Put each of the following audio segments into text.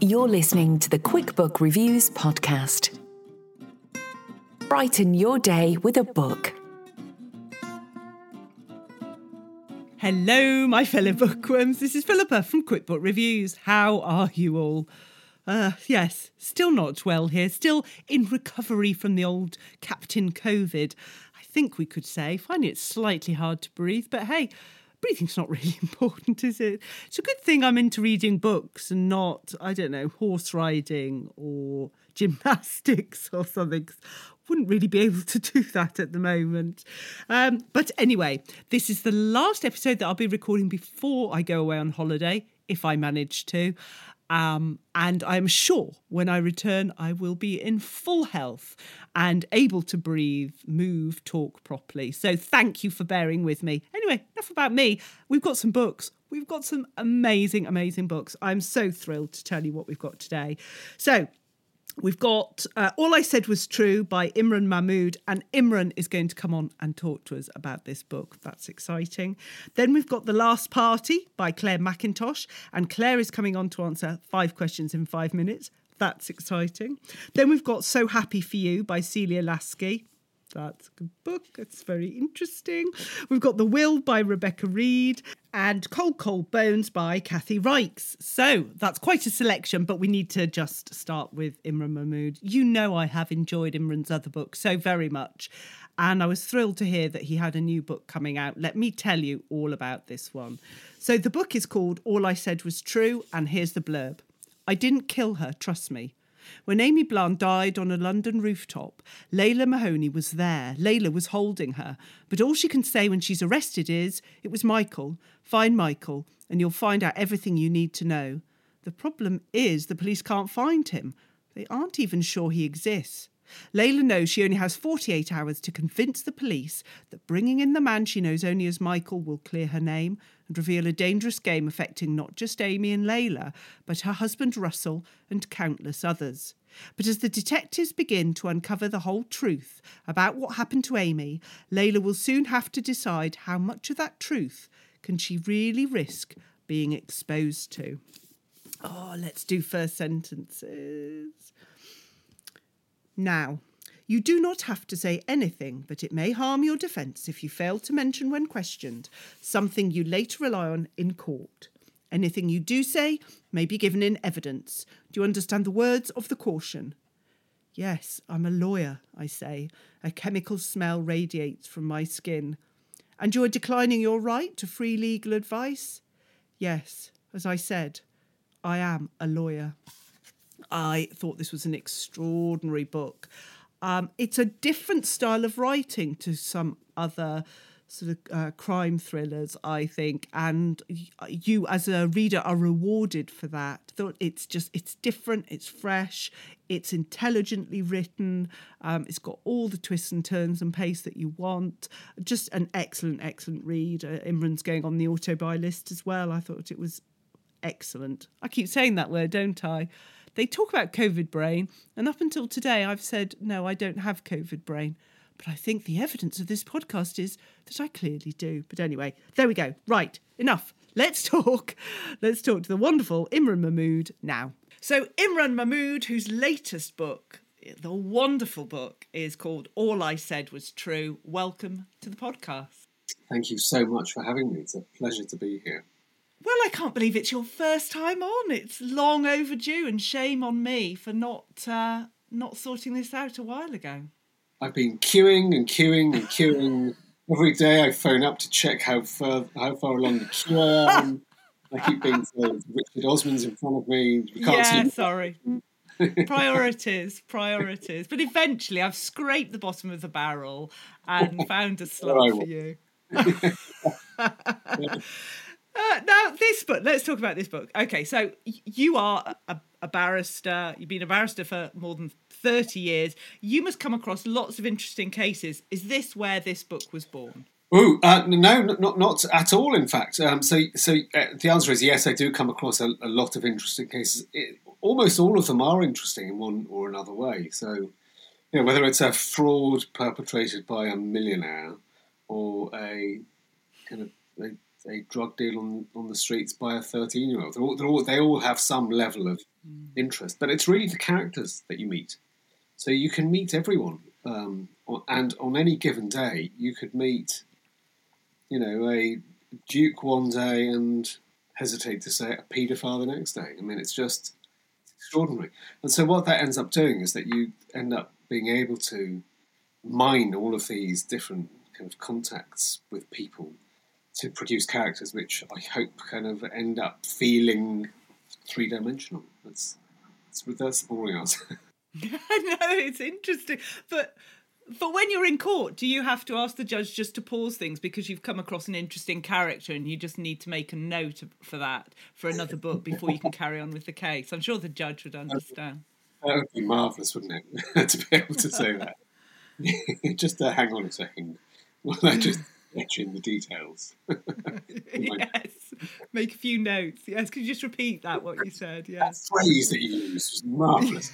You're listening to the QuickBook Reviews podcast. Brighten your day with a book. Hello, my fellow bookworms. This is Philippa from QuickBook Reviews. How are you all? Uh, yes, still not well here, still in recovery from the old Captain COVID. I think we could say, finding it slightly hard to breathe, but hey, breathing's not really important, is it? It's a good thing I'm into reading books and not, I don't know, horse riding or gymnastics or something. Wouldn't really be able to do that at the moment. Um, but anyway, this is the last episode that I'll be recording before I go away on holiday, if I manage to. Um, and I'm sure when I return, I will be in full health and able to breathe, move, talk properly. So thank you for bearing with me. Anyway, enough about me. We've got some books. We've got some amazing, amazing books. I'm so thrilled to tell you what we've got today. So, We've got uh, All I Said Was True by Imran Mahmood, and Imran is going to come on and talk to us about this book. That's exciting. Then we've got The Last Party by Clare Mackintosh, and Clare is coming on to answer five questions in five minutes. That's exciting. Then we've got So Happy for You by Celia Laskey. That's a good book. It's very interesting. We've got The Will by Rebecca Reid and Cold Cold Bones by Kathy Reichs. So that's quite a selection, but we need to just start with Imran Mahmood. You know, I have enjoyed Imran's other books so very much. And I was thrilled to hear that he had a new book coming out. Let me tell you all about this one. So the book is called All I Said Was True, and here's the blurb I didn't kill her, trust me. When Amy Blunt died on a London rooftop, Layla Mahoney was there. Layla was holding her. But all she can say when she's arrested is, It was Michael. Find Michael, and you'll find out everything you need to know. The problem is the police can't find him. They aren't even sure he exists. Layla knows she only has 48 hours to convince the police that bringing in the man she knows only as Michael will clear her name and reveal a dangerous game affecting not just Amy and Layla, but her husband Russell and countless others. But as the detectives begin to uncover the whole truth about what happened to Amy, Layla will soon have to decide how much of that truth can she really risk being exposed to. Oh, let's do first sentences. Now, you do not have to say anything, but it may harm your defence if you fail to mention when questioned something you later rely on in court. Anything you do say may be given in evidence. Do you understand the words of the caution? Yes, I'm a lawyer, I say. A chemical smell radiates from my skin. And you are declining your right to free legal advice? Yes, as I said, I am a lawyer. I thought this was an extraordinary book. Um, it's a different style of writing to some other sort of uh, crime thrillers, I think, and you as a reader are rewarded for that. It's just it's different, it's fresh, it's intelligently written, um, it's got all the twists and turns and pace that you want. Just an excellent, excellent read. Uh, Imran's going on the auto buy list as well. I thought it was excellent. I keep saying that word, don't I? They talk about COVID brain, and up until today, I've said, no, I don't have COVID brain. But I think the evidence of this podcast is that I clearly do. But anyway, there we go. Right, enough. Let's talk. Let's talk to the wonderful Imran Mahmood now. So, Imran Mahmood, whose latest book, the wonderful book, is called All I Said Was True. Welcome to the podcast. Thank you so much for having me. It's a pleasure to be here. Well, I can't believe it's your first time on. It's long overdue, and shame on me for not uh, not sorting this out a while ago. I've been queuing and queuing and queuing. Every day I phone up to check how far how far along the queue I am. I keep being told Richard Osman's in front of me. We can't yeah, see. sorry. priorities, priorities. But eventually, I've scraped the bottom of the barrel and found a slot for you. Uh, now, this book, let's talk about this book. Okay, so you are a, a, barrister, you've been a barrister for more than 30 years. You must come across lots of interesting cases. Is this where this book was born? Oh uh, no, not not at all. In fact, um, so so uh, the answer is yes. I do come across a, a lot of interesting cases. It, almost all of them are interesting in one or another way. So, you know, whether it's a fraud perpetrated by a millionaire or a kind of a a drug deal on, on the streets by a 13 year old. They're all, they're all, they all have some level of mm. interest, but it's really the characters that you meet. So you can meet everyone. Um, and on any given day, you could meet, you know, a duke one day and hesitate to say a paedophile the next day. I mean, it's just extraordinary. And so what that ends up doing is that you end up being able to mine all of these different kind of contacts with people to produce characters which I hope kind of end up feeling three dimensional. That's that's that's the boring answer. I know it's interesting, but but when you're in court, do you have to ask the judge just to pause things because you've come across an interesting character and you just need to make a note for that for another book before you can carry on with the case? I'm sure the judge would understand. That would be marvellous, wouldn't it, to be able to say that? just uh, hang on a second. Well, I just etching the details. yes, make a few notes. Yes, could you just repeat that what you said? Yes, that phrase that you used was marvelous.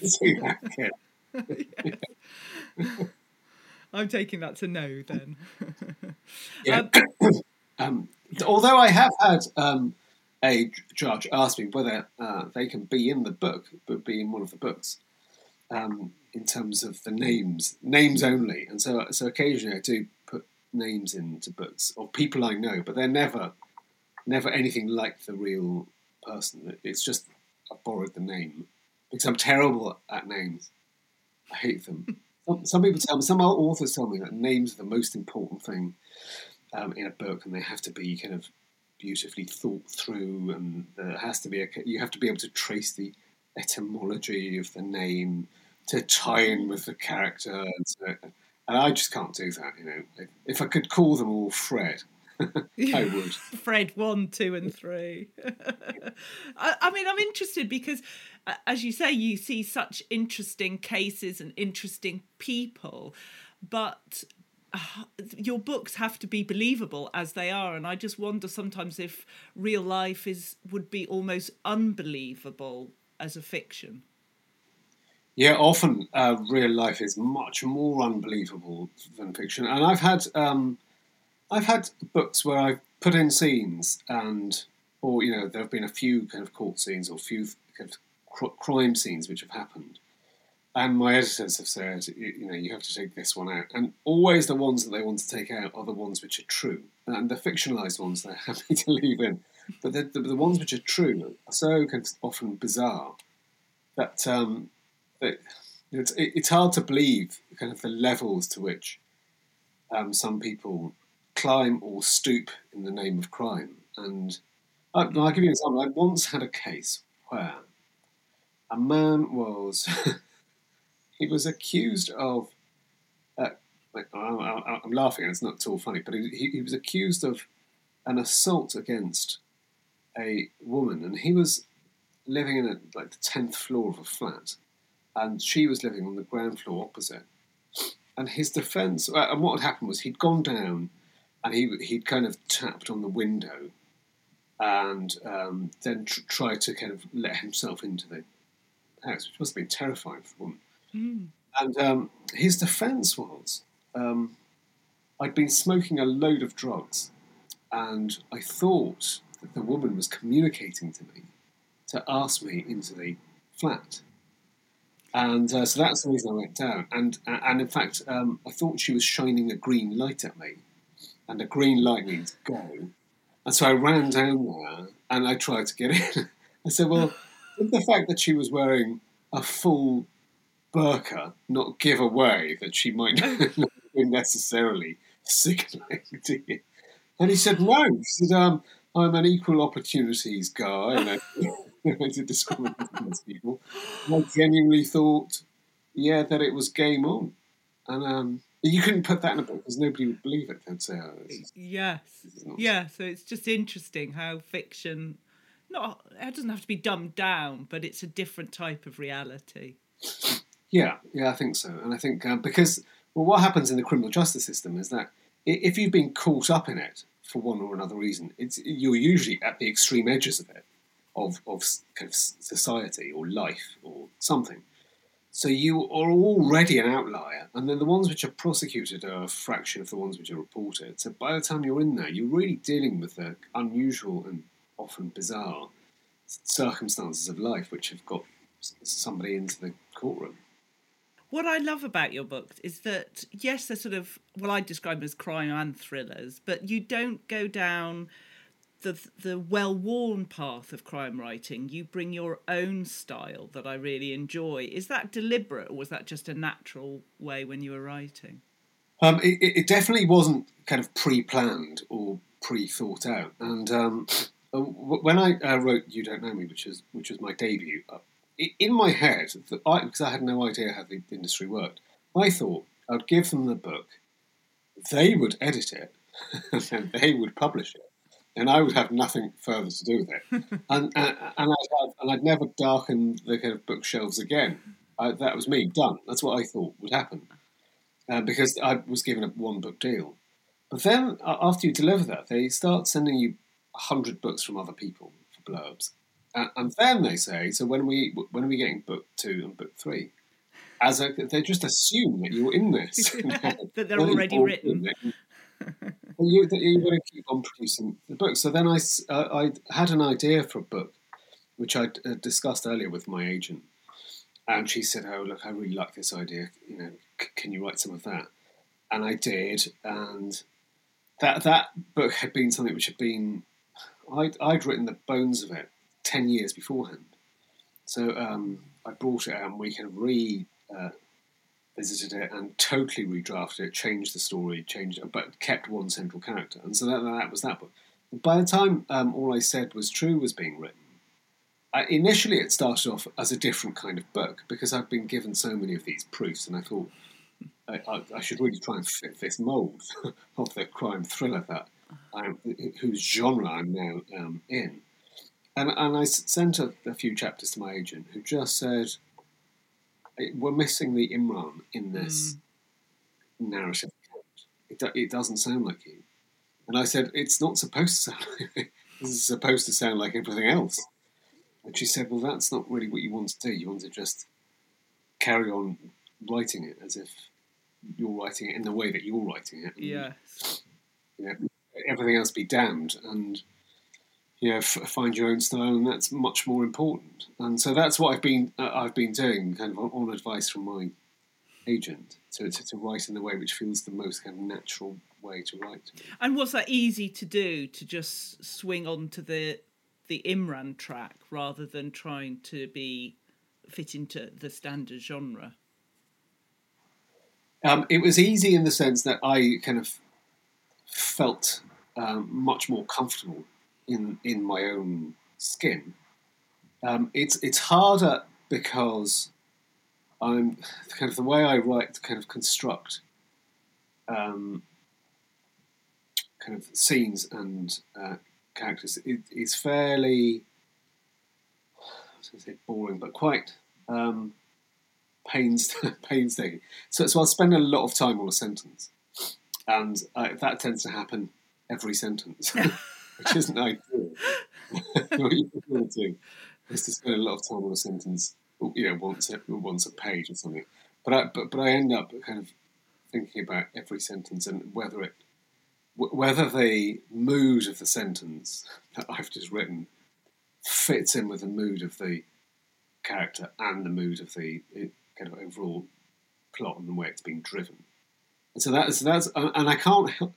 I'm taking that to no then. yeah. Um, um, although I have had um, a judge ask me whether uh, they can be in the book, but be in one of the books. Um, in terms of the names, names only, and so so occasionally I do names into books of people I know, but they're never, never anything like the real person. It's just I borrowed the name because I'm terrible at names. I hate them. some, some, people tell me, some authors tell me that names are the most important thing um, in a book, and they have to be kind of beautifully thought through, and there has to be a, you have to be able to trace the etymology of the name to tie in with the character. And so, and I just can't do that. You know, if, if I could call them all Fred, I would. Fred one, two, and three. I, I, mean, I'm interested because, uh, as you say, you see such interesting cases and interesting people, but uh, your books have to be believable as they are, and I just wonder sometimes if real life is would be almost unbelievable as a fiction. Yeah, often uh, real life is much more unbelievable than fiction, and I've had um, I've had books where I've put in scenes, and or you know there have been a few kind of court scenes or few kind of cr- crime scenes which have happened, and my editors have said you know you have to take this one out, and always the ones that they want to take out are the ones which are true, and the fictionalized ones they're happy to leave in, but the, the, the ones which are true are so kind of often bizarre that. Um, it's, it's hard to believe kind of the levels to which um, some people climb or stoop in the name of crime. And I, I'll give you an example. I once had a case where a man was he was accused of. Uh, I, am laughing and it's not at all funny, but he, he was accused of an assault against a woman, and he was living in a, like the tenth floor of a flat, and she was living on the ground floor opposite. And his defence, uh, and what had happened was he'd gone down, and he he'd kind of tapped on the window, and um, then tr- tried to kind of let himself into the house, which must have been terrifying for the woman. Mm. And um, his defence was, um, I'd been smoking a load of drugs, and I thought that the woman was communicating to me to ask me into the flat and uh, so that's the reason I went down. And and in fact, um, I thought she was shining a green light at me, and a green light means go. And so I ran down there and I tried to get in. I said, well, did the fact that she was wearing a full burqa not give away that she might not be necessarily sick lady? And he said, no. He said, um, I'm an equal opportunities guy I did discriminate against people. I genuinely thought, yeah, that it was game on. And um, you couldn't put that in a book because nobody would believe it. They'd say, oh, is, Yes. Yeah, so it's just interesting how fiction not it doesn't have to be dumbed down, but it's a different type of reality. Yeah, yeah, I think so. And I think um, because, well, what happens in the criminal justice system is that if you've been caught up in it for one or another reason, it's you're usually at the extreme edges of it, of, of kind of society or life or something. So you are already an outlier, and then the ones which are prosecuted are a fraction of the ones which are reported. So by the time you're in there, you're really dealing with the unusual and often bizarre circumstances of life which have got somebody into the courtroom. What I love about your books is that yes, they're sort of well, I describe as crime and thrillers, but you don't go down the the well-worn path of crime writing. You bring your own style that I really enjoy. Is that deliberate, or was that just a natural way when you were writing? Um, it, it it definitely wasn't kind of pre-planned or pre-thought out. And um, uh, when I uh, wrote "You Don't Know Me," which is which was my debut, uh, in my head, I, because I had no idea how the industry worked, I thought I'd give them the book, they would edit it, and they would publish it, and I would have nothing further to do with it. and and, and, I'd and I'd never darken the kind of bookshelves again. I, that was me done. That's what I thought would happen uh, because I was given a one book deal. But then uh, after you deliver that, they start sending you a hundred books from other people for blurbs, and, and then they say, "So when are we when are we getting book two and book three? As a, they just assume that you're in this, That they're already written. You, you're going to keep on producing the book. So then I, uh, I had an idea for a book, which I uh, discussed earlier with my agent, and she said, "Oh, look, I really like this idea. You know, c- can you write some of that?" And I did, and that that book had been something which had been I'd, I'd written the bones of it ten years beforehand. So um, I brought it out, and we kind of re uh, visited it and totally redrafted it, changed the story, changed but kept one central character. And so that, that was that book. By the time um, all I said was true was being written, I, initially it started off as a different kind of book because I'd been given so many of these proofs, and I thought I, I, I should really try and fit this mould of the crime thriller that I'm, whose genre I'm now um, in. And, and I sent a, a few chapters to my agent who just said, "Eh, We're missing the Imran in this mm. narrative. It, do- it doesn't sound like you. And I said, It's not supposed to sound like. This is supposed to sound like everything else. And she said, Well, that's not really what you want to do. You want to just carry on writing it as if you're writing it in the way that you're writing it. and, Yes. You know, everything else be damned and you know, f- find your own style, and that's much more important. And so that's what I've been uh, I've been doing, kind of on, on advice from my agent, to, to, to write in the way which feels the most kind of natural way to write. And was that easy to do to just swing onto the the Imran track rather than trying to be fit into the standard genre? Um, it was easy in the sense that I kind of felt um, much more comfortable in in my own skin. Um, it's it's harder because I'm kind of the way I write, to kind of construct um, kind of scenes and uh, characters. It, it's fairly I was going to say boring, but quite um, pains painstaking. So, so I'll spend a lot of time on a sentence, and uh, that tends to happen every sentence, which isn't ideal. what you want to do is to spend a lot of time on a sentence, you know, once a, once a page or something. But I, but, but I end up kind of thinking about every sentence and whether it whether the mood of the sentence that I've just written fits in with the mood of the character and the mood of the kind of overall plot and the way it's being driven. And so that's that's and I can't help.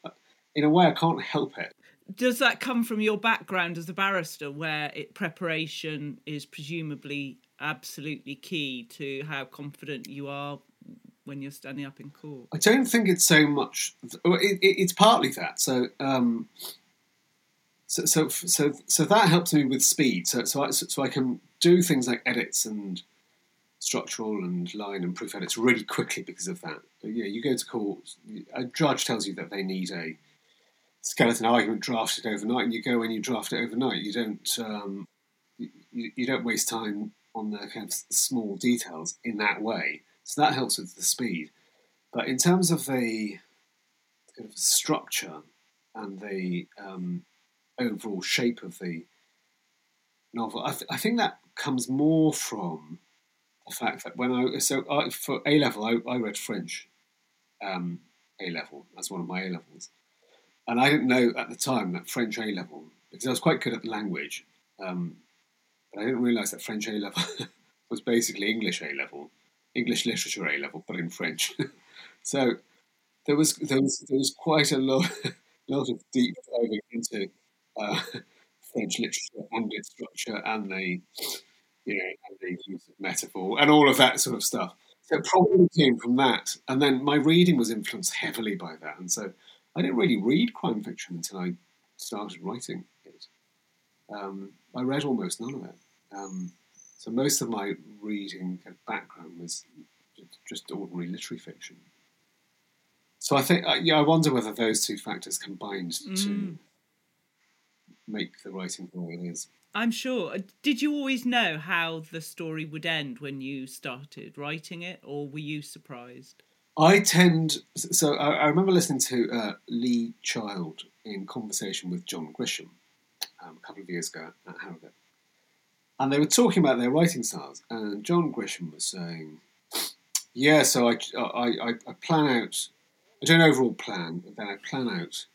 in a way, I can't help it. Does that come from your background as a barrister, where it, preparation is presumably absolutely key to how confident you are when you're standing up in court? I don't think it's so much. It, it, it's partly that. So, um, so, so, so, so that helps me with speed. So, so I, so I can do things like edits and structural and line and proof edits really quickly because of that. But, yeah, you go to court, a judge tells you that they need a skeleton argument drafted overnight, and you go and you draft it overnight. You don't um, you, you don't waste time on the kind of small details in that way. So that helps with the speed. But in terms of the kind of structure and the um, overall shape of the novel, I, th- I, think that comes more from the fact that when I so I, for A level I, I, read French um, A level as one of my A levels, and I didn't know at the time that French A level because I was quite good at the language, um, but I didn't realise that French A level was basically English A level, English literature A level, but in French. so there was there was there was quite a lot lot of deep diving into uh, French literature and its structure and the you know and the use of metaphor and all of that sort of stuff. So it probably came from that, and then my reading was influenced heavily by that, and so I didn't really read crime fiction until I started writing it. Um, I read almost none of it. Um, so most of my reading background was just ordinary literary fiction. So I think, uh, yeah, I wonder whether those two factors combined mm. to make the writing way it is. I'm sure. Uh, did you always know how the story would end when you started writing it, or were you surprised? I tend. So I, I remember listening to uh, Lee Child in conversation with John Grisham um, a couple of years ago at Harrogate. And they were talking about their writing styles, and John Grisham was saying, "Yeah, so I, I, I plan out, I do an overall plan, then I plan out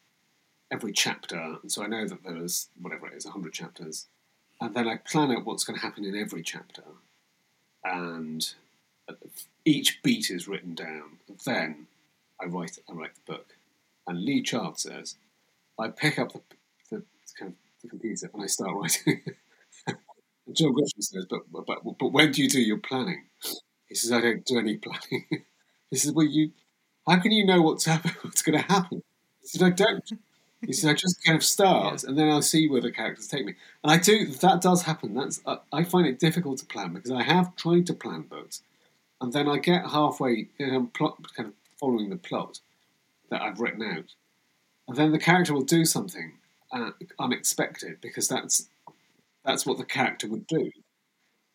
every chapter, and so I know that there's whatever it is, hundred chapters, and then I plan out what's going to happen in every chapter, and each beat is written down. Then I write, I write the book." And Lee Child says, "I pick up the, the kind of the computer and I start writing." John Grisham says, but, but, but when do you do your planning? He says, I don't do any planning. he says, well, you, how can you know what's what's going to happen? He said, I don't. He said, I just kind of start, yeah. and then I'll see where the characters take me. And I do. That does happen. That's uh, I find it difficult to plan because I have tried to plan books, and then I get halfway, you know, plot, kind of following the plot that I've written out, and then the character will do something uh, unexpected because that's that's what the character would do.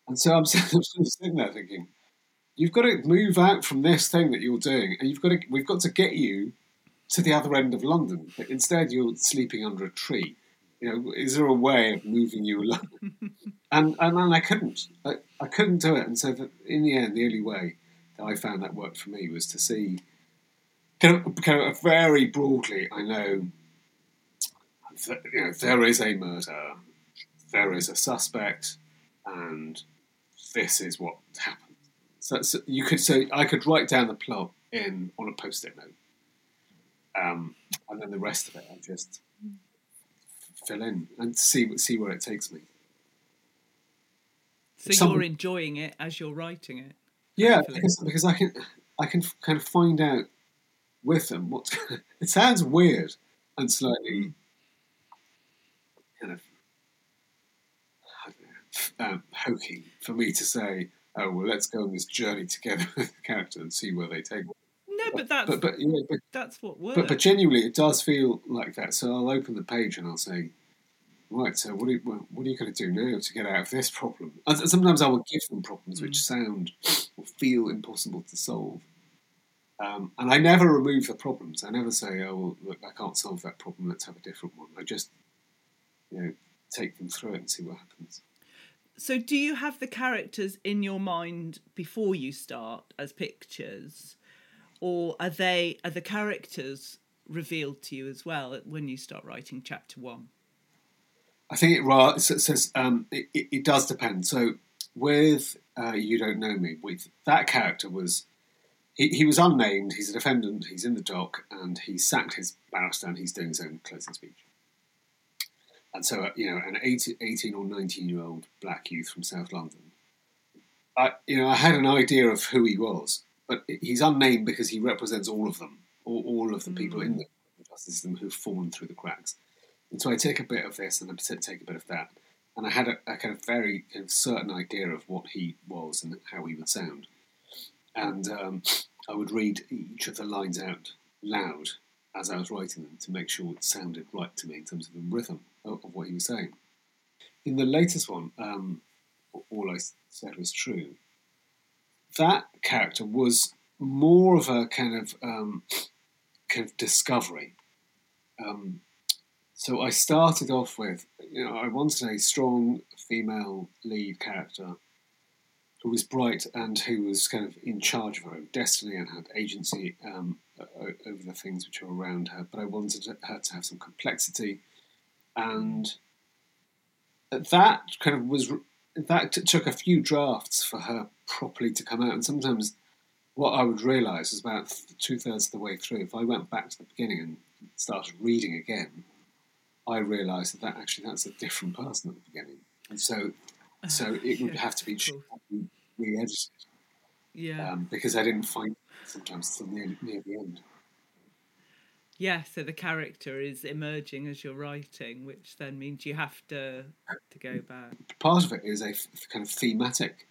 And so I'm sitting there thinking, you've got to move out from this thing that you're doing, and you've got to we've got to get you to the other end of London. But instead, you're sleeping under a tree. You know, is there a way of moving you along? and, and and I couldn't. I, I couldn't do it. And so, the, in the end, the only way that I found that worked for me was to see kind of, kind of very broadly. I know, that, you know, there is a murder there is a suspect, and this is what happened. So, so you could say I could write down the plot in on a post-it note, um, and then the rest of it I just fill in and see see where it takes me. So Some, you're enjoying it as you're writing it. Yeah, because, because I can I can kind of find out with them what it sounds weird and slightly mm. kind of um, hokey for me to say, "Oh well, let's go on this journey together with the character and see where they take." Me. No, but that's but, but, but that's what works. But, but genuinely, it does feel like that. So I'll open the page and I'll say, "Right, so what are you, what are you going to do now to get out of this problem?" And sometimes I will give them problems which mm. sound or feel impossible to solve. Um, and I never remove the problems. I never say, "Oh, well, look, I can't solve that problem. Let's have a different one." I just, you know, take them through it and see what happens. So, do you have the characters in your mind before you start as pictures, or are they are the characters revealed to you as well when you start writing chapter one? I think it says um, it, it, does depend. So with uh, you don't know me, with that character was he, he was unnamed. He's a defendant. He's in the dock, and he sacked his barrister, and he's doing his own closing speech. And so, uh, you know, an 18, 18 or 19 year old black youth from South London, I, you know, I had an idea of who he was, but he's unnamed because he represents all of them, all, all of the people in the justice system who've fallen through the cracks. And so I take a bit of this and I take a bit of that. And I had a, a kind of very kind of certain idea of what he was and how he would sound. And um, I would read each of the lines out loud as I was writing them to make sure it sounded right to me in terms of the rhythm of, what he was saying. In the latest one, um, all I said was true. That character was more of a kind of um, kind of discovery. Um, so I started off with, you know, I wanted a strong female lead character who was bright and who was kind of in charge of her own destiny and had agency um, over the things which were around her. But I wanted her to have some complexity, and that kind of was that took a few drafts for her properly to come out. And sometimes what I would realise is about two thirds of the way through, if I went back to the beginning and started reading again, I realised that, that actually that's a different person at the beginning. And so so it would have to be re-edited. Yeah. Um, because I didn't find sometimes till near, near the end. Yeah, so the character is emerging as you're writing, which then means you have to to go back. Part of it is a f- kind of thematic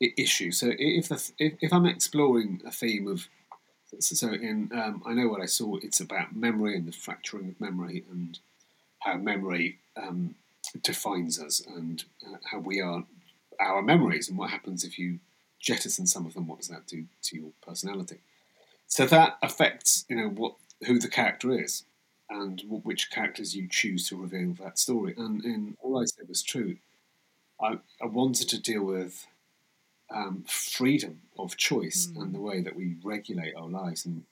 issue. So if the, if, if I'm exploring a theme of so in um, I know what I saw. It's about memory and the fracturing of memory and how memory um, defines us and uh, how we are our memories and what happens if you jettison some of them. What does that do to your personality? So that affects you know what who the character is and which characters you choose to reveal that story. And in all I said was true. I, I wanted to deal with um, freedom of choice mm. and the way that we regulate our lives, and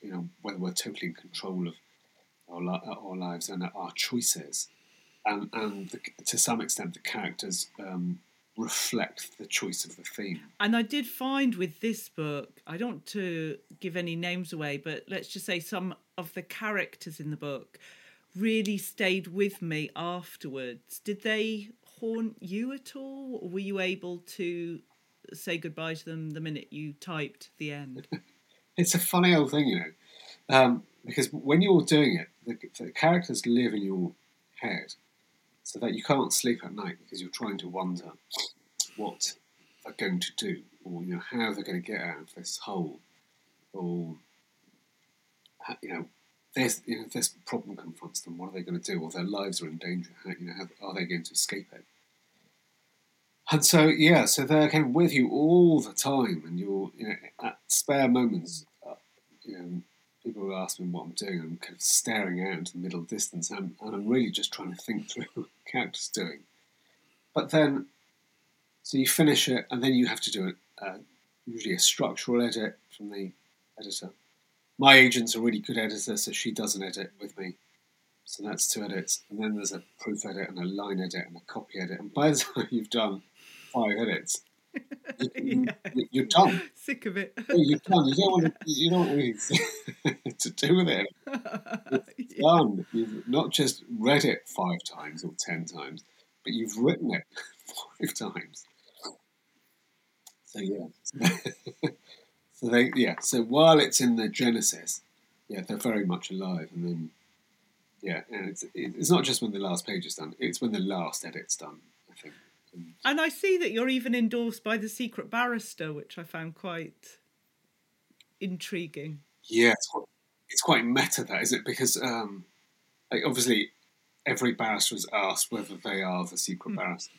you know whether we're totally in control of our, our lives and our choices and and the, to some extent the characters um, reflect the choice of the theme. And I did find with this book, I don't want to give any names away, but let's just say some of the characters in the book really stayed with me afterwards. Did they haunt you at all, or were you able to say goodbye to them the minute you typed the end? it's a funny old thing, you know, um, because when you're doing it, the, the characters live in your head so that you can't sleep at night because you're trying to wonder what they're going to do, or you know how they're going to get out of this hole, or you know, there's you know this problem confronts them. What are they going to do? Or their lives are in danger. How, you know, how are they going to escape it? And so, yeah, so they're kind of with you all the time, and you're, you know, at spare moments, uh, you know, people will ask me what I'm doing. I'm kind of staring out into the middle distance, and, and I'm really just trying to think through what the character's doing. But then, so you finish it, and then you have to do it. Uh, usually a structural edit from the editor. My agent's a really good editor, so she does an edit with me. So that's two edits, and then there's a proof edit and a line edit and a copy edit. And by the time you've done five edits, you, are done. Sick of it. you're done. You don't want to. You don't really to do with it. It's yeah. done. You've not just read it five times or ten times, but you've written it five times. So yeah. so they yeah. So while it's in the genesis, yeah, they're very much alive, and then yeah, and it's it's not just when the last page is done; it's when the last edit's done. And I see that you're even endorsed by the secret barrister, which I found quite intriguing. Yeah, it's quite, it's quite meta, that is it? Because um, like obviously, every barrister is asked whether they are the secret mm. barrister.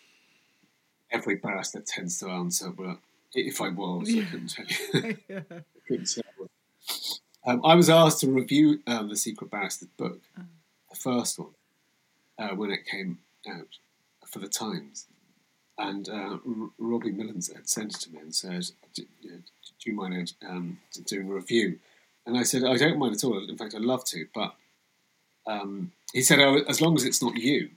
Every barrister tends to answer, "Well, if I was, yeah. I couldn't tell you." yeah. Couldn't tell. Um, I was asked to review um, the Secret Barrister's book, oh. the first one, uh, when it came out for the Times, and uh, R- Robbie Millins had sent it to me and said, "Do, you know, do you mind um, doing a review?" And I said, "I don't mind at all. In fact, I'd love to." But um, he said, "Oh, as long as it's not you."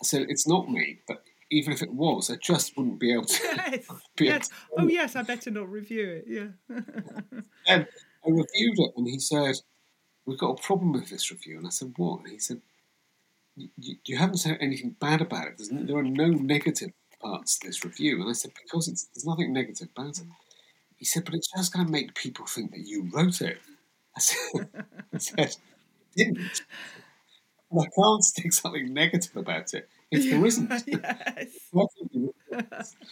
I said, "It's not me, but even if it was, I just wouldn't be able to. Yes. be yes. able to- Oh, yes. I better not review it. Yeah. And I reviewed it, and he said, "We've got a problem with this review." And I said, "What?" And he said, "You, you- haven't said anything bad about it. There's, n- there are no negative parts to this review." And I said, "Because it's, there's nothing negative about it." He said, "But it's just going to make people think that you wrote it." I said, I said "Didn't." And I can't stick something negative about it if there isn't. yes.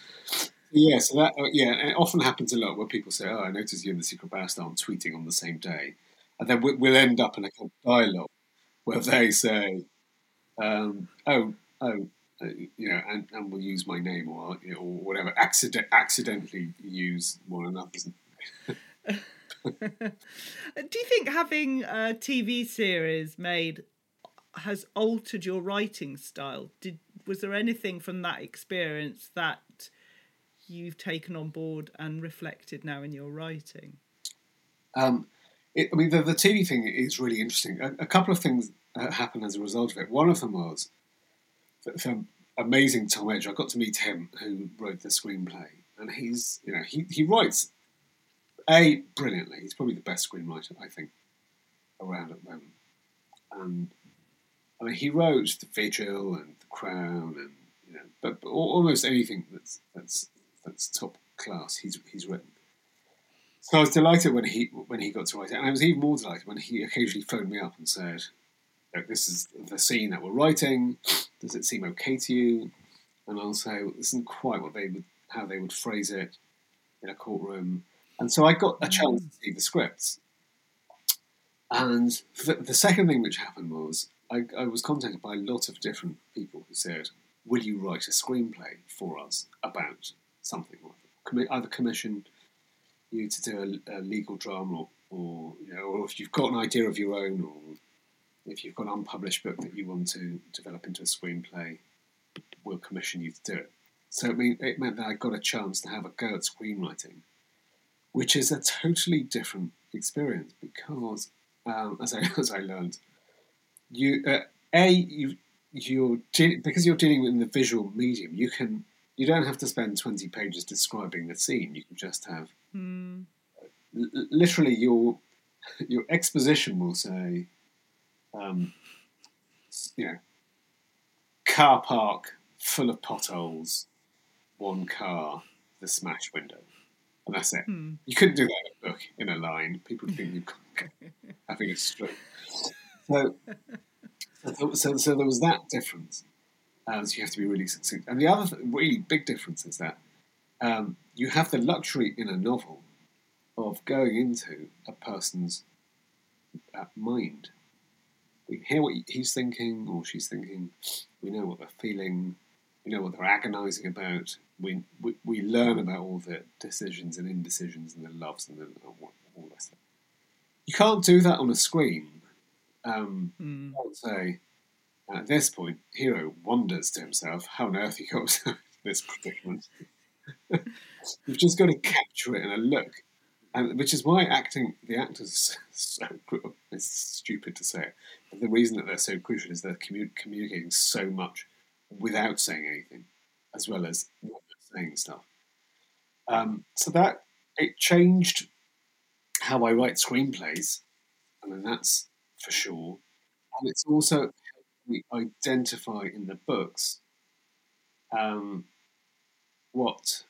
Yeah, so that uh, yeah, it often happens a lot where people say, "Oh, I noticed you and the Secret Barrister aren't tweeting on the same day," and then we- we'll end up in a kind of dialogue where they say, um, "Oh, oh, uh, you know," and, and we'll use my name or you know, or whatever, accident accidentally use one another's. Do you think having a TV series made has altered your writing style? Did was there anything from that experience that you've taken on board and reflected now in your writing? Um, it, I mean, the, the TV thing is really interesting. A, a couple of things happened as a result of it. One of them was the, amazing Tom Edge. I got to meet him, who wrote the screenplay, and he's you know he he writes a brilliantly. He's probably the best screenwriter I think around at the moment. And I mean, he wrote The Vigil and The Crown, and you know, but, but almost anything that's that's that's top class. He's he's written. So I was delighted when he when he got to write it, and I was even more delighted when he occasionally phoned me up and said, "Look, "This is the scene that we're writing. Does it seem okay to you?" And say, "This isn't quite what they would how they would phrase it in a courtroom." And so I got a chance to see the scripts. And the, the second thing which happened was I, I was contacted by a lot of different people who said, "Will you write a screenplay for us about something?" Either commission you to do a, a legal drama, or, or you know, or if you've got an idea of your own, or if you've got an unpublished book that you want to develop into a screenplay, we'll commission you to do it. So it, mean, it meant that I got a chance to have a go at screenwriting, which is a totally different experience because, um, as I as I learned, you uh, a you you're de- because you're dealing with the visual medium, you can you don't have to spend twenty pages describing the scene. You can just have l- literally your your exposition will say, um, you know, car park full of potholes, one car, the smash window, and that's it. You couldn't do that in a book in a line. People would think you're having a stroke. So, so, so, so there was that difference. Uh, so you have to be really succinct. And the other th- really big difference is that um, you have the luxury in a novel of going into a person's uh, mind. We hear what he's thinking or she's thinking. We know what they're feeling. We know what they're agonising about. We, we we learn about all the decisions and indecisions and the loves and the, all all that stuff. You can't do that on a screen. Um, I would say at this point, hero wonders to himself how on earth he got this predicament. You've just got to capture it in a look, and which is why acting the actors so it's stupid to say it, the reason that they're so crucial is they're commu- communicating so much without saying anything, as well as saying stuff. Um, so that it changed how I write screenplays. I mean that's for sure, and it's also helped me identify in the books um, what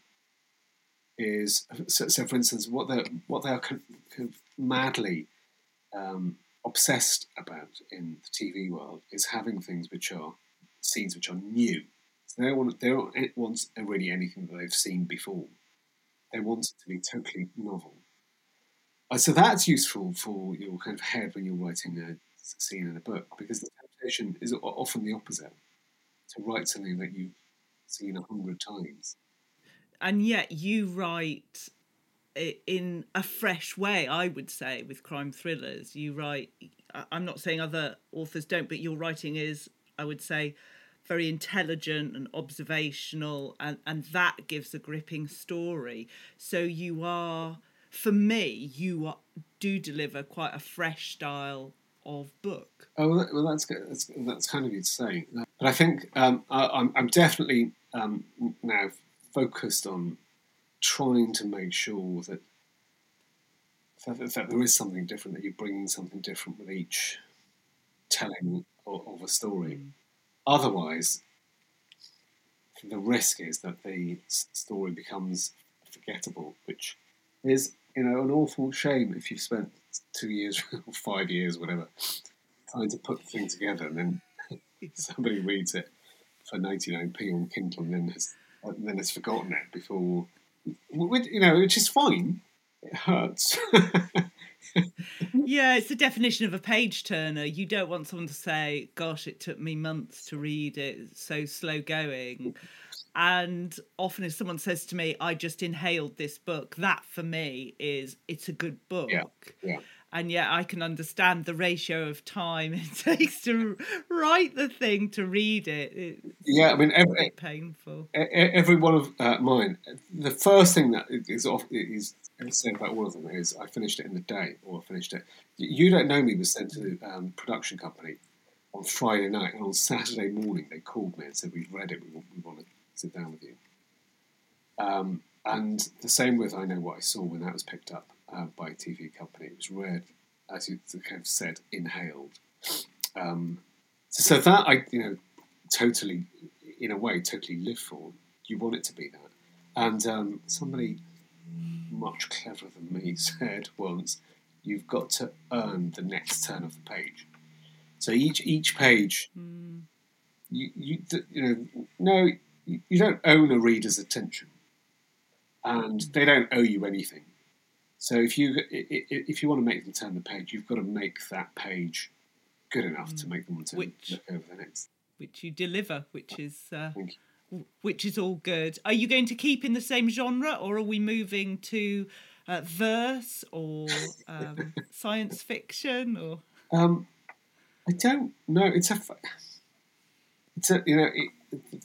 is so, so for instance what they what they are kind of, madly um, obsessed about in the TV world is having things which are scenes which are new. So they don't want they don't want really anything that they've seen before. They want it to be totally novel. Uh, so that's useful for your kind of head when you're writing a scene in a book because the temptation is often the opposite to write something that you've seen a hundred times. And yet you write in a fresh way i would say with crime thrillers you write i'm not saying other authors don't but your writing is i would say very intelligent and observational and and that gives a gripping story so you are for me you are, do deliver quite a fresh style of book Oh, well, that- well that's good. That's, that's kind of you to say. But I think um, I, I'm, I'm definitely um, now focused on trying to make sure that, that that there is something different, that you're bringing something different with each telling of, of a story. Mm. Otherwise, the risk is that the story becomes forgettable, which is you know an awful shame if you've spent two years or five years, whatever, trying to put the thing together, and then somebody reads it for 99p on Kindle, and then has and then it's forgotten it before. You know, which is fine. It hurts. Yeah, it's the definition of a page turner. You don't want someone to say, "Gosh, it took me months to read it. It's so slow going." And often, if someone says to me, "I just inhaled this book," that for me is it's a good book. Yeah, yeah. And yet, I can understand the ratio of time it takes to write the thing to read it. It's yeah, I mean, every, painful. every one of uh, mine. The first thing that is off is said about all of them is I finished it in the day, or I finished it. You don't know me was sent to the um, production company on Friday night, and on Saturday morning they called me and said we've read it, we want, we want to sit down with you. Um, and the same with I know what I saw when that was picked up uh, by a TV company. It was read, as you kind of said, inhaled. Um, so, so that I, you know, totally, in a way, totally live for. You want it to be that. And um, somebody much cleverer than me said once, "You've got to earn the next turn of the page." So each each page, you you you know, no, you don't own a reader's attention, and they don't owe you anything. So if you if you want to make them turn the page, you've got to make that page good enough to make them want to Which- look over the next. which you deliver, which is uh, Thank you. w- which is all good. Are you going to keep in the same genre, or are we moving to uh, verse or um, science fiction? Or Um, I don't know. It's a, it's a you know, it,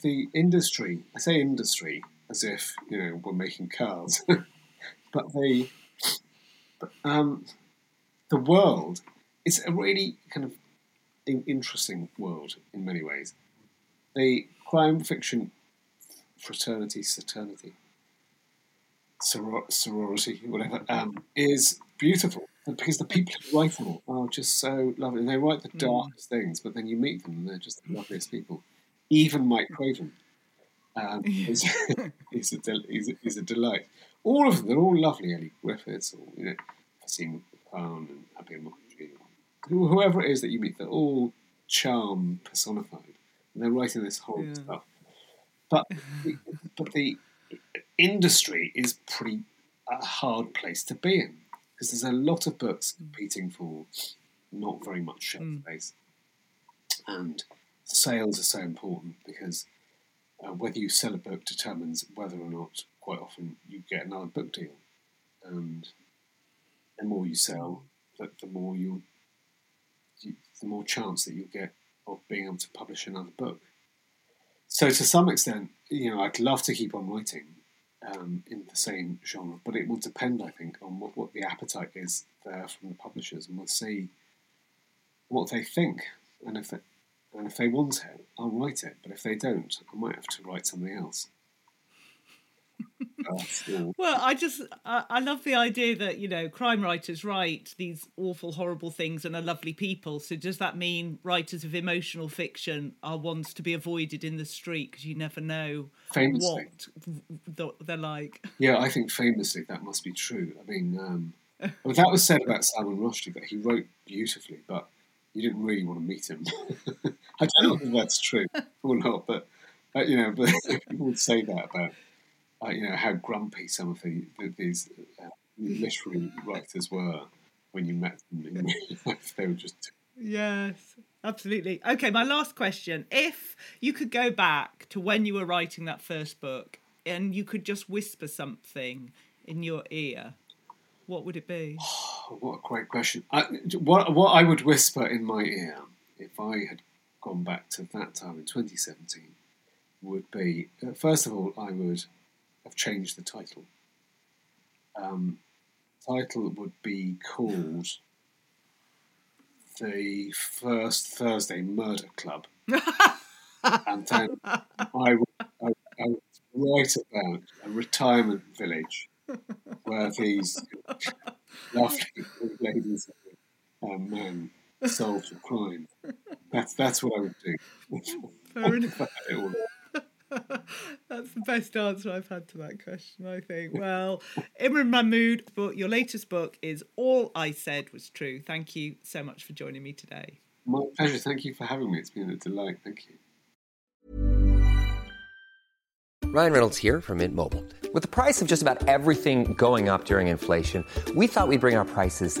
the industry. I say industry as if you know we're making cars, but the, um, the world. It's a really kind of interesting world in many ways. The crime fiction fraternity, fraternity, soror- sorority, whatever, um, is beautiful because the people who write them are just so lovely. They write the darkest things, but then you meet them and they're just the loveliest people. Even Mike Craven um, is, is, a del- is, a, is a delight. All of them, they're all lovely. Elly Griffiths, or you know, Vaseem Khan and Abir Mukherjee, whoever it is that you meet, they're all charm personified, and they're writing this horrible Yeah. stuff. But the, but the industry is pretty a hard place to be in because there's a lot of books competing for not very much shelf space, and sales are so important because uh, whether you sell a book determines whether or not quite often you get another book deal, and the more you sell, the, the more you, the more chance that you'll get of being able to publish another book. So to some extent, you know, I'd love to keep on writing um, in the same genre, but it will depend, I think, on what, what the appetite is there from the publishers, and we'll see what they think, and if they, and if they want it, I'll write it. But if they don't, I might have to write something else. Well, I just I, I love the idea that you know crime writers write these awful, horrible things and are lovely people. So does that mean writers of emotional fiction are ones to be avoided in the street because you never know Famously. what th- they're like? Yeah, I think famously that must be true. I mean, um, well, that was said about Salman Rushdie that he wrote beautifully, but you didn't really want to meet him. I don't know if that's true or not, but uh, you know, but people would say that about uh, you know how grumpy some of the, the these uh, literary writers were when you met them in real life. They were just Yes, absolutely. Okay, my last question. If you could go back to when you were writing that first book and you could just whisper something in your ear, what would it be? Oh, what a great question. I, what, what I would whisper in my ear if I had gone back to that time in 2017 would be uh, first of all, I would have changed the title. Um, title would be called The First Thursday Murder Club. and then I would, I, I write about a retirement village where these lovely ladies and men solve the crime. That's that's what I would do. Fair enough. That's the best answer I've had to that question, I think. Well, Imran Mahmood, but your latest book is All I Said Was True. Thank you so much for joining me today. My pleasure. Thank you for having me. It's been a delight. Thank you. Ryan Reynolds here from Mint Mobile. With the price of just about everything going up during inflation, we thought we'd bring our prices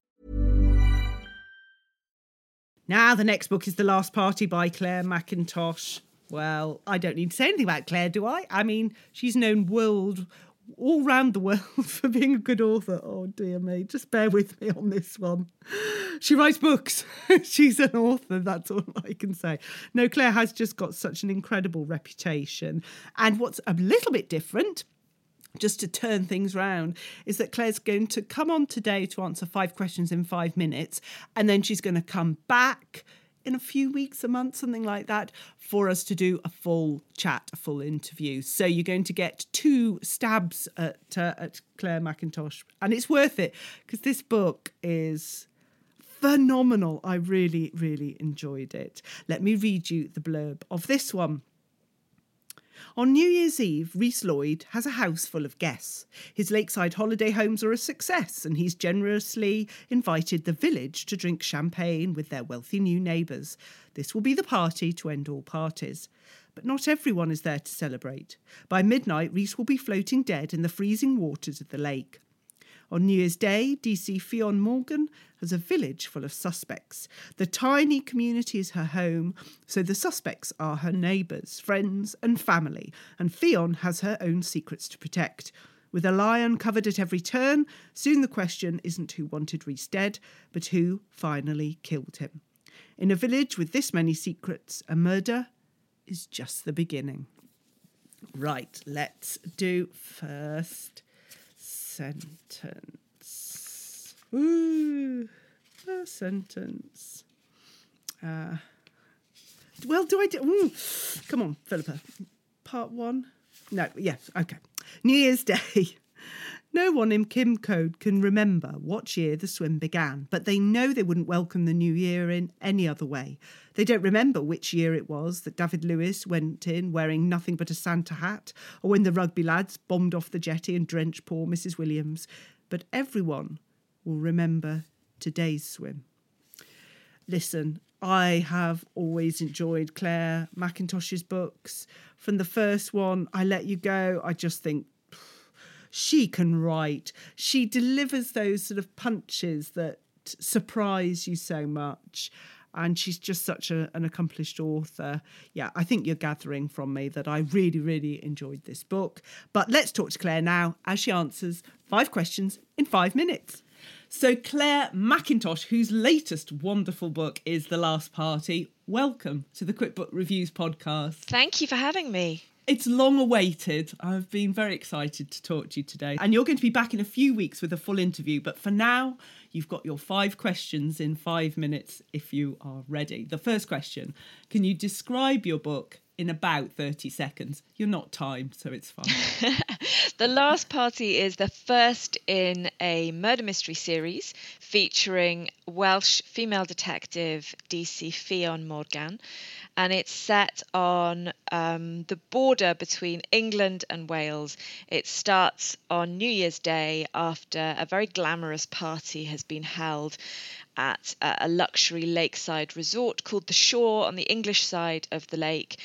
Now, the next book is The Last Party by Clare Mackintosh. Well, I don't need to say anything about Clare, do I? I mean, she's known world all round the world for being a good author. Oh dear me, just bear with me on this one. She writes books. she's an author, that's all I can say. No, Clare has just got such an incredible reputation. And what's a little bit different just to turn things round, is that Clare's going to come on today to answer five questions in five minutes, and then she's going to come back in a few weeks, a month, something like that, for us to do a full chat, a full interview. So you're going to get two stabs at uh, at Clare Mackintosh, and it's worth it because this book is phenomenal. I really, really enjoyed it. Let me read you the blurb of this one. On New Year's Eve, Rhys Lloyd has a house full of guests. His lakeside holiday homes are a success, and he's generously invited the village to drink champagne with their wealthy new neighbours. This will be the party to end all parties. But not everyone is there to celebrate. By midnight, Rhys will be floating dead in the freezing waters of the lake. On New Year's Day, DC Ffion Morgan has a village full of suspects. The tiny community is her home, so the suspects are her neighbours, friends, and family, and Ffion has her own secrets to protect. With a lie uncovered at every turn, soon the question isn't who wanted Rhys dead, but who finally killed him. In a village with this many secrets, a murder is just the beginning. Right, let's do first sentence. Ooh, a sentence. Uh, well, do I do? Ooh, come on, Philippa. Part one. No, yes, okay. New Year's Day. No one in Cwm Coed can remember what year the swim began, but they know they wouldn't welcome the new year in any other way. They don't remember which year it was that David Lewis went in wearing nothing but a Santa hat, or when the rugby lads bombed off the jetty and drenched poor Mrs. Williams. But everyone will remember today's swim. Listen, I have always enjoyed Clare Mackintosh's books. From the first one, I Let You Go, I just think she can write. She delivers those sort of punches that surprise you so much. And she's just such a, an accomplished author. Yeah, I think you're gathering from me that I really, really enjoyed this book. But let's talk to Clare now as she answers five questions in five minutes. So, Clare Mackintosh, whose latest wonderful book is The Last Party, welcome to the Quick Book Reviews podcast. Thank you for having me. It's long awaited. I've been very excited to talk to you today. And you're going to be back in a few weeks with a full interview. But for now, you've got your five questions in five minutes if you are ready. The first question Can you describe your book in about 30 seconds? You're not timed, so it's fine. the Last Party is the first in a murder mystery series featuring Welsh female detective DC Ffion Morgan and it's set on um, the border between England and Wales. It starts on New Year's Day after a very glamorous party has been held at a luxury lakeside resort called the Shore on the English side of the lake.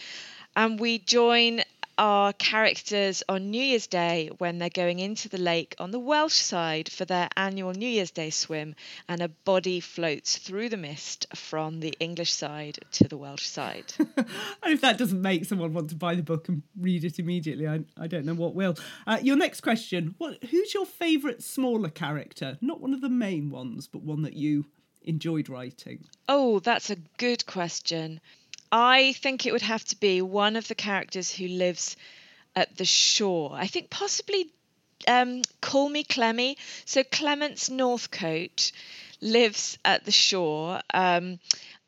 And we join are characters on New Year's Day when they're going into the lake on the Welsh side for their annual New Year's Day swim, and a body floats through the mist from the English side to the Welsh side. and if that doesn't make someone want to buy the book and read it immediately, I, I don't know what will. Uh, your next question what, Who's your favourite smaller character? Not one of the main ones, but one that you enjoyed writing? Oh, that's a good question. I think it would have to be one of the characters who lives at the shore. I think possibly um, Call Me Clemmy. So Clements Northcote lives at the shore, um,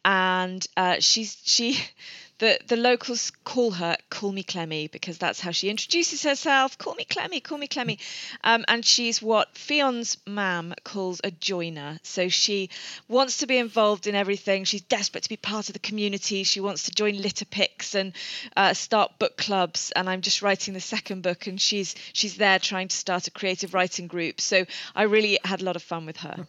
and uh, she's she the the locals call her call me clemmy because that's how she introduces herself. Call me clemmy call me clemmy. Um, and she's what Ffion's mam calls a joiner. So she wants to be involved in everything. She's desperate to be part of the community. She wants to join litter picks and uh, start book clubs. And i'm just writing the second book and she's she's there trying to start a creative writing group. So i really had a lot of fun with her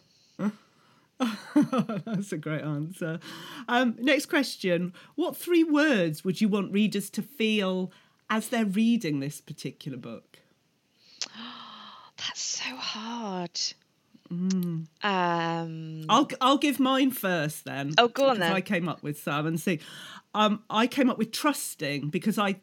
That's a great answer. Um, next question. What three words would you want readers to feel as they're reading this particular book? That's so hard. Mm. Um, I'll I'll give mine first then. Oh, go on then. I came up with some and see. Um, I came up with trusting because I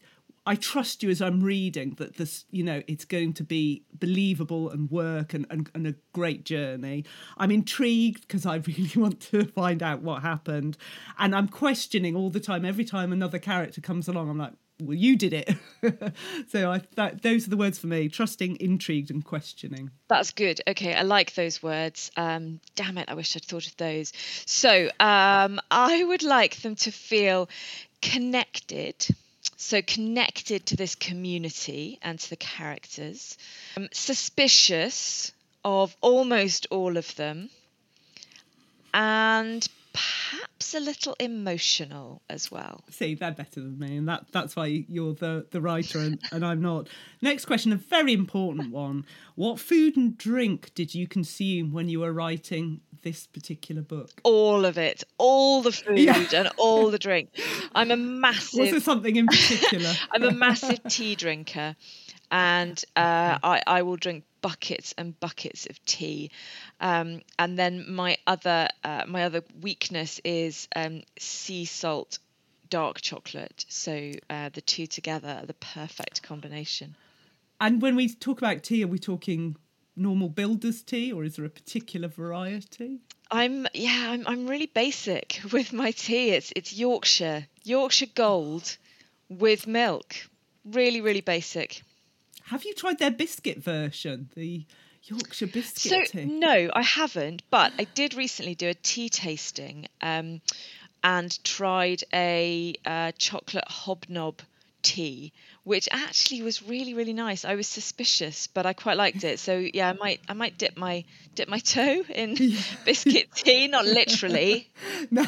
I trust you as I'm reading that this, you know, it's going to be believable and work and, and, and a great journey. I'm intrigued because I really want to find out what happened. And I'm questioning all the time. Every time another character comes along, I'm like, well, you did it. so I that, those are the words for me: trusting, intrigued, and questioning. That's good. Okay, I like those words. Um, damn it, I wish I'd thought of those. So um, I would like them to feel connected so connected to this community and to the characters, um, suspicious of almost all of them, and perhaps a little emotional as well. See, they're better than me, and that that's why you're the the writer and, and I'm not. Next question, a very important one. What food and drink did you consume when you were writing this particular book? All of it, all the food yeah. and all the drink. I'm a massive. Was there something in particular? I'm a massive tea drinker, and uh, I I will drink buckets and buckets of tea. Um, and then my other uh, my other weakness is um, sea salt dark chocolate. So uh, the two together are the perfect combination. And when we talk about tea, are we talking normal builder's tea, or is there a particular variety? I'm yeah, I'm I'm really basic with my tea. It's it's Yorkshire Yorkshire Gold with milk. Really, really basic. Have you tried their biscuit version, the Yorkshire biscuit so, tea? No, I haven't, but I did recently do a tea tasting um, and tried a uh, chocolate hobnob tea, which actually was really really nice. I was suspicious, but I quite liked it. So yeah, I might I might dip my dip my toe in biscuit tea, not literally. no,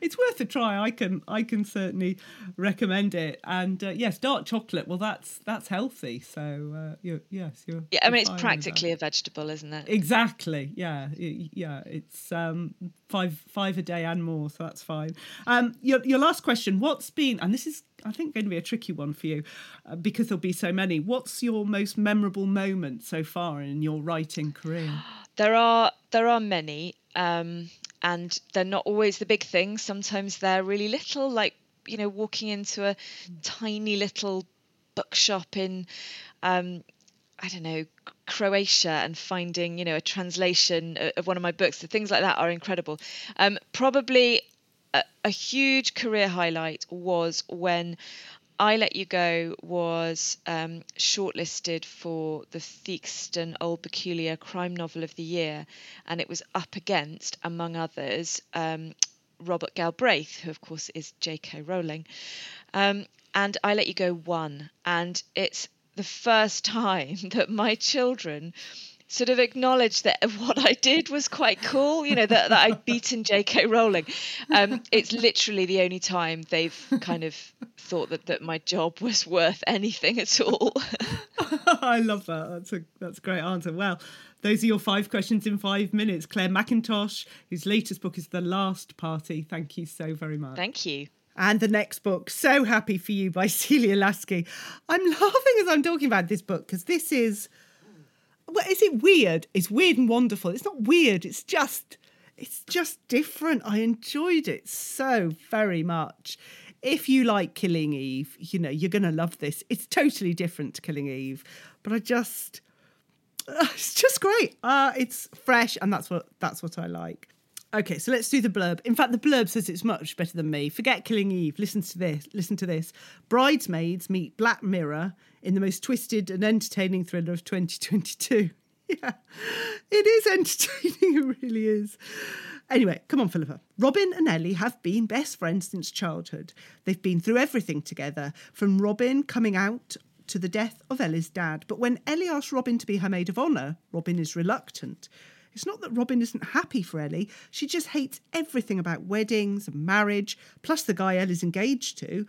it's worth a try. I can I can certainly recommend it. And uh, yes, dark chocolate. Well, that's that's healthy. So uh, you're, yes, you're. Yeah, I mean it's practically a vegetable, isn't it? Exactly. Yeah, yeah. It's um, five five a day and more, so that's fine. Um, your your last question. What's been and this is I think going to be a tricky one for you. uh, because there'll be so many. What's your most memorable moment so far in your writing career? There are there are many, um, and they're not always the big things. Sometimes they're really little, like you know, walking into a tiny little bookshop in, um, I don't know, Croatia and finding you know a translation of one of my books. The things like that are incredible. Um, probably a, huge career highlight was when I Let You Go was um, shortlisted for the Theakston Old Peculier Crime Novel of the Year, and it was up against, among others, um, Robert Galbraith, who of course is J.K. Rowling. Um, and I Let You Go won, and it's the first time that my children sort of acknowledge that what I did was quite cool, you know, that, that I'd beaten J.K. Rowling. Um, it's literally the only time they've kind of thought that, that my job was worth anything at all. I love that. That's a that's a great answer. Well, those are your five questions in five minutes. Clare Mackintosh, whose latest book is The Last Party. Thank you so very much. Thank you. And the next book, So Happy for You by Celia Laskey. I'm laughing as I'm talking about this book because this is is it weird? It's weird and wonderful. It's not weird. It's just, it's just different. I enjoyed it so very much. If you like Killing Eve, you know you're going to love this. It's totally different to Killing Eve, but I just, uh, it's just great. Uh, it's fresh, and that's what that's what I like. Okay, so let's do the blurb. In fact, the blurb says it's much better than me. Forget Killing Eve. Listen to this. Listen to this. Bridesmaids meet Black Mirror in the most twisted and entertaining thriller of 2022. Yeah, it is entertaining. It really is. Anyway, come on, Philippa. Robin and Ellie have been best friends since childhood. They've been through everything together, from Robin coming out to the death of Ellie's dad. But when Ellie asks Robin to be her maid of honour, Robin is reluctant. It's not that Robin isn't happy for Ellie, she just hates everything about weddings and marriage, plus the guy Ellie's engaged to.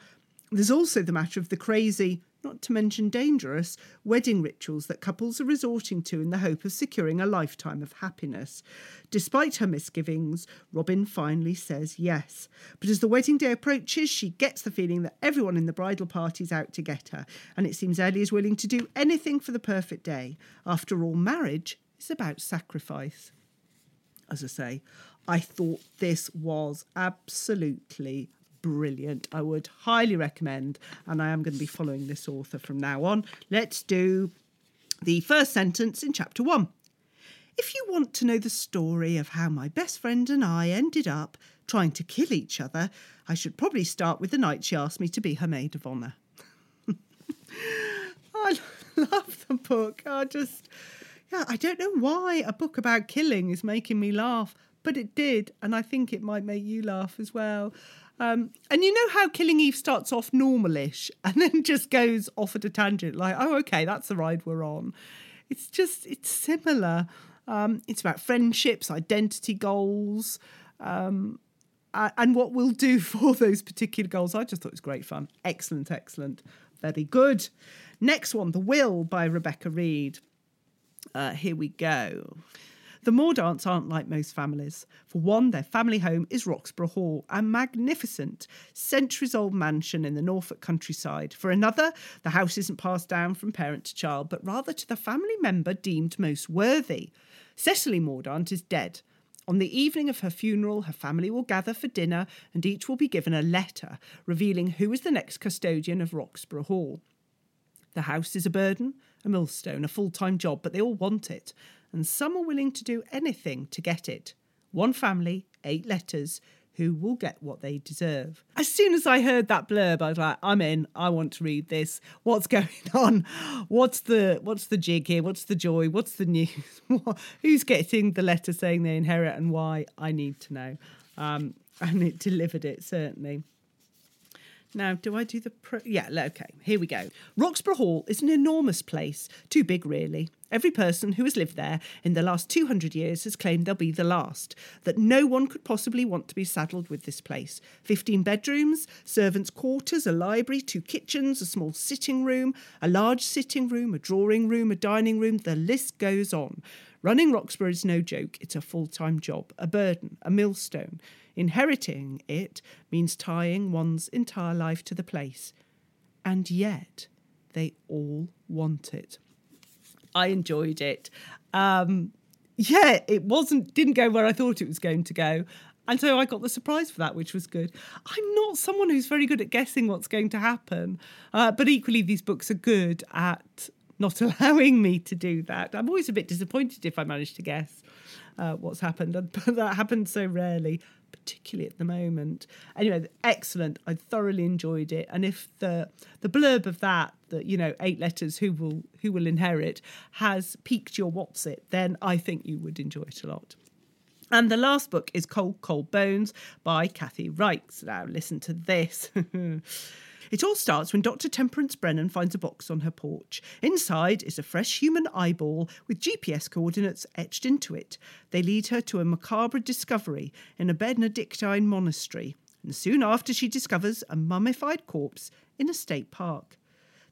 There's also the matter of the crazy, not to mention dangerous, wedding rituals that couples are resorting to in the hope of securing a lifetime of happiness. Despite her misgivings, Robin finally says yes. But as the wedding day approaches, she gets the feeling that everyone in the bridal party is out to get her, and it seems Ellie is willing to do anything for the perfect day. After all, marriage is about sacrifice. As I say, I thought this was absolutely brilliant. I would highly recommend, and I am going to be following this author from now on. Let's do the first sentence in chapter one. If you want to know the story of how my best friend and I ended up trying to kill each other, I should probably start with the night she asked me to be her maid of honour. I love the book. I just, yeah, I don't know why a book about killing is making me laugh, but it did, and I think it might make you laugh as well. Um, and you know how Killing Eve starts off normalish and then just goes off at a tangent, like, oh, okay, that's the ride we're on. It's just, it's similar. Um, it's about friendships, identity goals, um, and what we'll do for those particular goals. I just thought it was great fun. Excellent, excellent. Very good. Next one, The Will by Rebecca Reid. Uh, here we go. The Mordaunts aren't like most families. For one, their family home is Roxburgh Hall, a magnificent, centuries old mansion in the Norfolk countryside. For another, the house isn't passed down from parent to child, but rather to the family member deemed most worthy. Cecily Mordaunt is dead. On the evening of her funeral, her family will gather for dinner and each will be given a letter revealing who is the next custodian of Roxburgh Hall. The house is a burden, a millstone, a full time job, but they all want it, and some are willing to do anything to get it. One family, eight letters, who will get what they deserve. As soon as I heard that blurb, I was like, I'm in. I want to read this. What's going on? What's the what's the jig here? What's the joy? What's the news? Who's getting the letter saying they inherit and why? I need to know. Um, and it delivered it certainly. Now, do I do the pro? Yeah, okay, here we go. Roxburgh Hall is an enormous place, too big, really. Every person who has lived there in the last 200 years has claimed they'll be the last, that no one could possibly want to be saddled with this place. 15 bedrooms, servants' quarters, a library, two kitchens, a small sitting room, a large sitting room, a drawing room, a dining room, the list goes on. Running Roxburgh is no joke, it's a full time job, a burden, a millstone. Inheriting it means tying one's entire life to the place. and yet they all want it. I enjoyed it. Um, yeah, it wasn't didn't go where I thought it was going to go. And so I got the surprise for that, which was good. I'm not someone who's very good at guessing what's going to happen, uh, but equally, these books are good at not allowing me to do that. I'm always a bit disappointed if I manage to guess uh, what's happened, but that happens so rarely, particularly at the moment. Anyway, excellent. I thoroughly enjoyed it, and if the the blurb of that, the you know eight letters, who will who will inherit, has piqued your what's it, then I think you would enjoy it a lot. And the last book is Cold Cold Bones by Kathy Reichs. Now, listen to this. It all starts when Dr. Temperance Brennan finds a box on her porch. Inside is a fresh human eyeball with GPS coordinates etched into it. They lead her to a macabre discovery in a Benedictine monastery, and soon after she discovers a mummified corpse in a state park.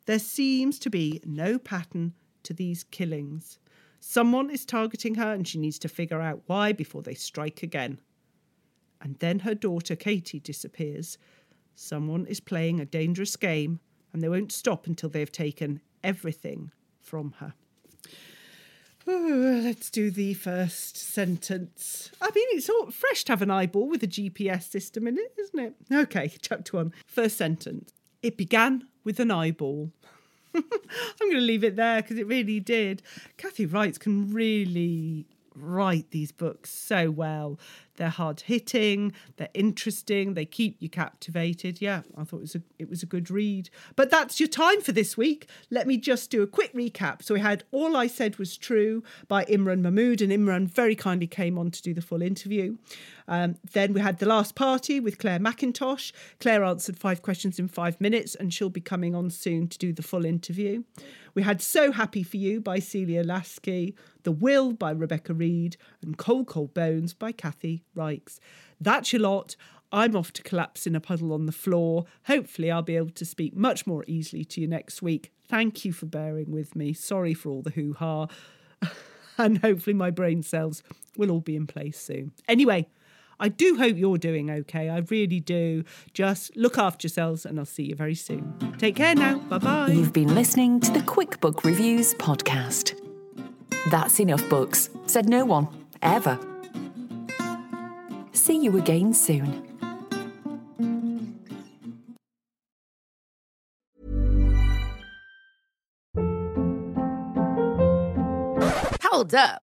There seems to be no pattern to these killings. Someone is targeting her and she needs to figure out why before they strike again. And then her daughter Katie disappears. Someone is playing a dangerous game and they won't stop until they've taken everything from her. Ooh, let's do the first sentence. I mean, it's all fresh to have an eyeball with a GPS system in it, isn't it? Okay, chapter one. First sentence. It began with an eyeball. I'm going to leave it there because it really did. Kathy Reichs can really write these books so well. They're hard hitting, they're interesting, they keep you captivated. Yeah, I thought it was a it was a good read. But that's your time for this week. Let me just do a quick recap. So we had All I Said Was True by Imran Mahmood, and Imran very kindly came on to do the full interview. Um, then we had The Last Party with Clare Mackintosh. Clare answered five questions in five minutes, and she'll be coming on soon to do the full interview. We had So Happy for You by Celia Laskey, The Will by Rebecca Reid, and Cold Cold Bones by Kathy Reichs. That's your lot. I'm off to collapse in a puddle on the floor. Hopefully, I'll be able to speak much more easily to you next week. Thank you for bearing with me. Sorry for all the hoo ha. and hopefully, my brain cells will all be in place soon. Anyway, I do hope you're doing okay. I really do. Just look after yourselves, and I'll see you very soon. Take care now. Bye bye. You've been listening to the Quick Book Reviews podcast. That's enough books, said no one, ever. See you again soon. Hold up.